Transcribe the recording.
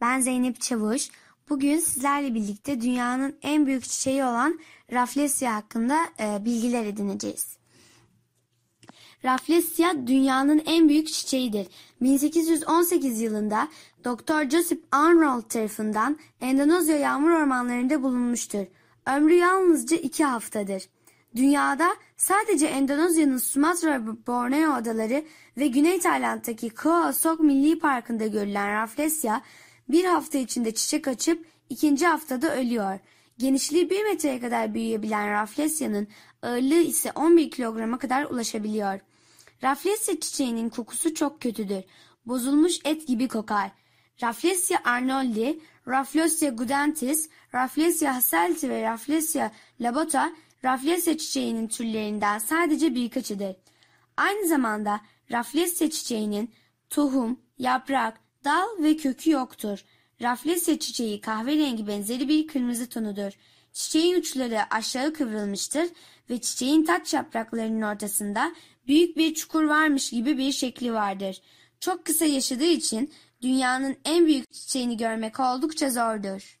Ben Zeynep Çavuş. Bugün sizlerle birlikte dünyanın en büyük çiçeği olan Rafflesia hakkında e, bilgiler edineceğiz. Rafflesia dünyanın en büyük çiçeğidir. 1818 yılında Dr. Joseph Arnold tarafından Endonezya yağmur ormanlarında bulunmuştur. Ömrü yalnızca iki haftadır. Dünyada sadece Endonezya'nın Sumatra ve Borneo adaları ve Güney Tayland'daki Koh Sok Milli Parkı'nda görülen Rafflesia bir hafta içinde çiçek açıp ikinci haftada ölüyor. Genişliği 1 metreye kadar büyüyebilen Rafflesia'nın ağırlığı ise 11 kilograma kadar ulaşabiliyor. Rafflesia çiçeğinin kokusu çok kötüdür. Bozulmuş et gibi kokar. Rafflesia arnoldi, Rafflesia gudentis, Rafflesia hasselti ve Rafflesia labota Rafflesia çiçeğinin türlerinden sadece birkaçıdır. Aynı zamanda Rafflesia çiçeğinin tohum, yaprak, dal ve kökü yoktur. Rafflesia çiçeği kahverengi benzeri bir kırmızı tonudur. Çiçeğin uçları aşağı kıvrılmıştır ve çiçeğin taç yapraklarının ortasında büyük bir çukur varmış gibi bir şekli vardır. Çok kısa yaşadığı için dünyanın en büyük çiçeğini görmek oldukça zordur.